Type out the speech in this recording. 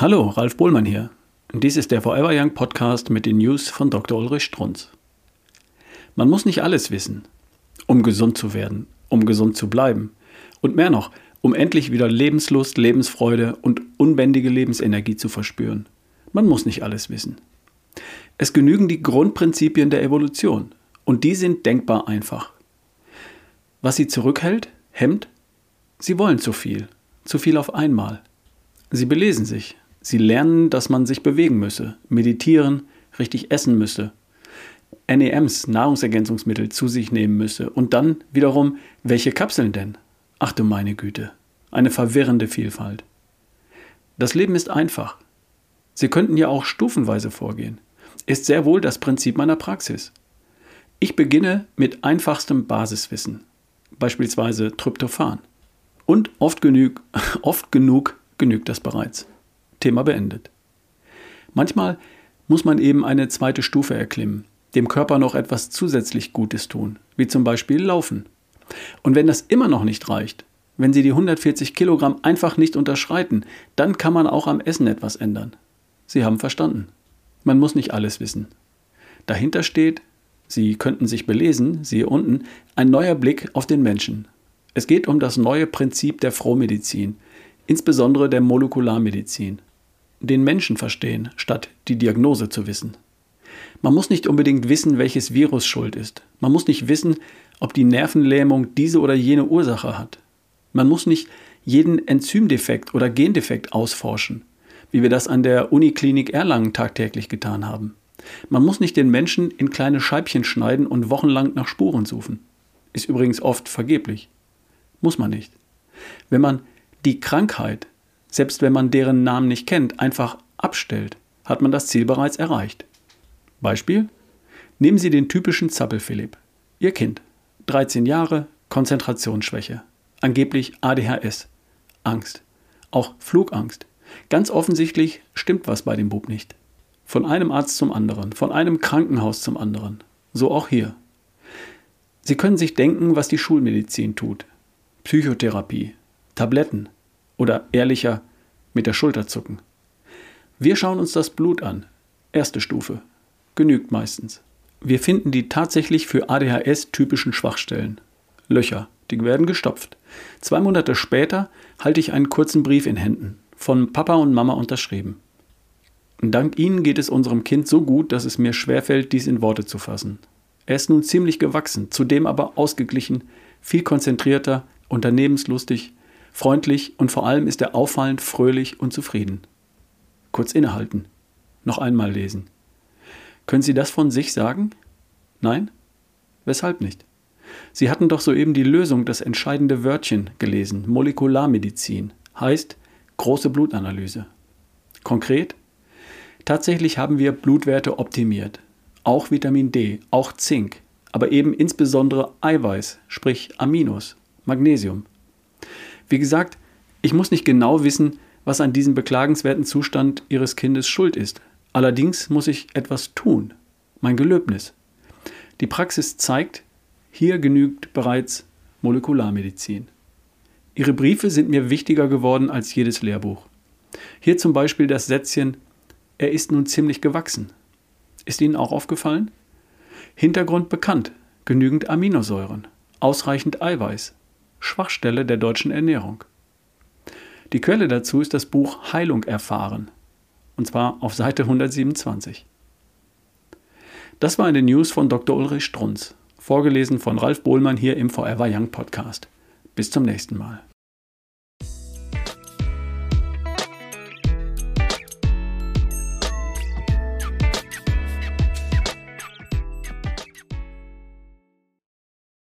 Hallo, Ralf Bohlmann hier. Dies ist der Forever Young Podcast mit den News von Dr. Ulrich Strunz. Man muss nicht alles wissen, um gesund zu werden, um gesund zu bleiben und mehr noch, um endlich wieder Lebenslust, Lebensfreude und unbändige Lebensenergie zu verspüren. Man muss nicht alles wissen. Es genügen die Grundprinzipien der Evolution und die sind denkbar einfach. Was sie zurückhält, hemmt, sie wollen zu viel, zu viel auf einmal. Sie belesen sich, Sie lernen, dass man sich bewegen müsse, meditieren, richtig essen müsse, NEMs, Nahrungsergänzungsmittel, zu sich nehmen müsse und dann wiederum, welche Kapseln denn? Ach du meine Güte, eine verwirrende Vielfalt. Das Leben ist einfach. Sie könnten ja auch stufenweise vorgehen. Ist sehr wohl das Prinzip meiner Praxis. Ich beginne mit einfachstem Basiswissen, beispielsweise Tryptophan. Und oft genug, oft genug genügt das bereits. Thema beendet. Manchmal muss man eben eine zweite Stufe erklimmen, dem Körper noch etwas zusätzlich Gutes tun, wie zum Beispiel Laufen. Und wenn das immer noch nicht reicht, wenn Sie die 140 Kilogramm einfach nicht unterschreiten, dann kann man auch am Essen etwas ändern. Sie haben verstanden. Man muss nicht alles wissen. Dahinter steht, Sie könnten sich belesen, siehe unten, ein neuer Blick auf den Menschen. Es geht um das neue Prinzip der Frohmedizin, insbesondere der Molekularmedizin den Menschen verstehen, statt die Diagnose zu wissen. Man muss nicht unbedingt wissen, welches Virus schuld ist. Man muss nicht wissen, ob die Nervenlähmung diese oder jene Ursache hat. Man muss nicht jeden Enzymdefekt oder Gendefekt ausforschen, wie wir das an der Uniklinik Erlangen tagtäglich getan haben. Man muss nicht den Menschen in kleine Scheibchen schneiden und wochenlang nach Spuren suchen. Ist übrigens oft vergeblich. Muss man nicht. Wenn man die Krankheit selbst wenn man deren Namen nicht kennt, einfach abstellt, hat man das Ziel bereits erreicht. Beispiel? Nehmen Sie den typischen Zappel-Philipp. Ihr Kind. 13 Jahre, Konzentrationsschwäche. Angeblich ADHS. Angst. Auch Flugangst. Ganz offensichtlich stimmt was bei dem Bub nicht. Von einem Arzt zum anderen, von einem Krankenhaus zum anderen. So auch hier. Sie können sich denken, was die Schulmedizin tut. Psychotherapie, Tabletten, oder ehrlicher mit der Schulter zucken. Wir schauen uns das Blut an. Erste Stufe. Genügt meistens. Wir finden die tatsächlich für ADHS typischen Schwachstellen. Löcher, die werden gestopft. Zwei Monate später halte ich einen kurzen Brief in Händen, von Papa und Mama unterschrieben. Dank ihnen geht es unserem Kind so gut, dass es mir schwerfällt, dies in Worte zu fassen. Er ist nun ziemlich gewachsen, zudem aber ausgeglichen, viel konzentrierter, unternehmenslustig, freundlich und vor allem ist er auffallend fröhlich und zufrieden. Kurz innehalten. Noch einmal lesen. Können Sie das von sich sagen? Nein? Weshalb nicht? Sie hatten doch soeben die Lösung, das entscheidende Wörtchen gelesen. Molekularmedizin. Heißt große Blutanalyse. Konkret? Tatsächlich haben wir Blutwerte optimiert. Auch Vitamin D, auch Zink, aber eben insbesondere Eiweiß, sprich Aminos, Magnesium. Wie gesagt, ich muss nicht genau wissen, was an diesem beklagenswerten Zustand Ihres Kindes schuld ist. Allerdings muss ich etwas tun. Mein Gelöbnis. Die Praxis zeigt, hier genügt bereits Molekularmedizin. Ihre Briefe sind mir wichtiger geworden als jedes Lehrbuch. Hier zum Beispiel das Sätzchen, er ist nun ziemlich gewachsen. Ist Ihnen auch aufgefallen? Hintergrund bekannt, genügend Aminosäuren, ausreichend Eiweiß, Schwachstelle der deutschen Ernährung. Die Quelle dazu ist das Buch Heilung erfahren, und zwar auf Seite 127. Das war eine News von Dr. Ulrich Strunz, vorgelesen von Ralf Bohlmann hier im Forever Young Podcast. Bis zum nächsten Mal.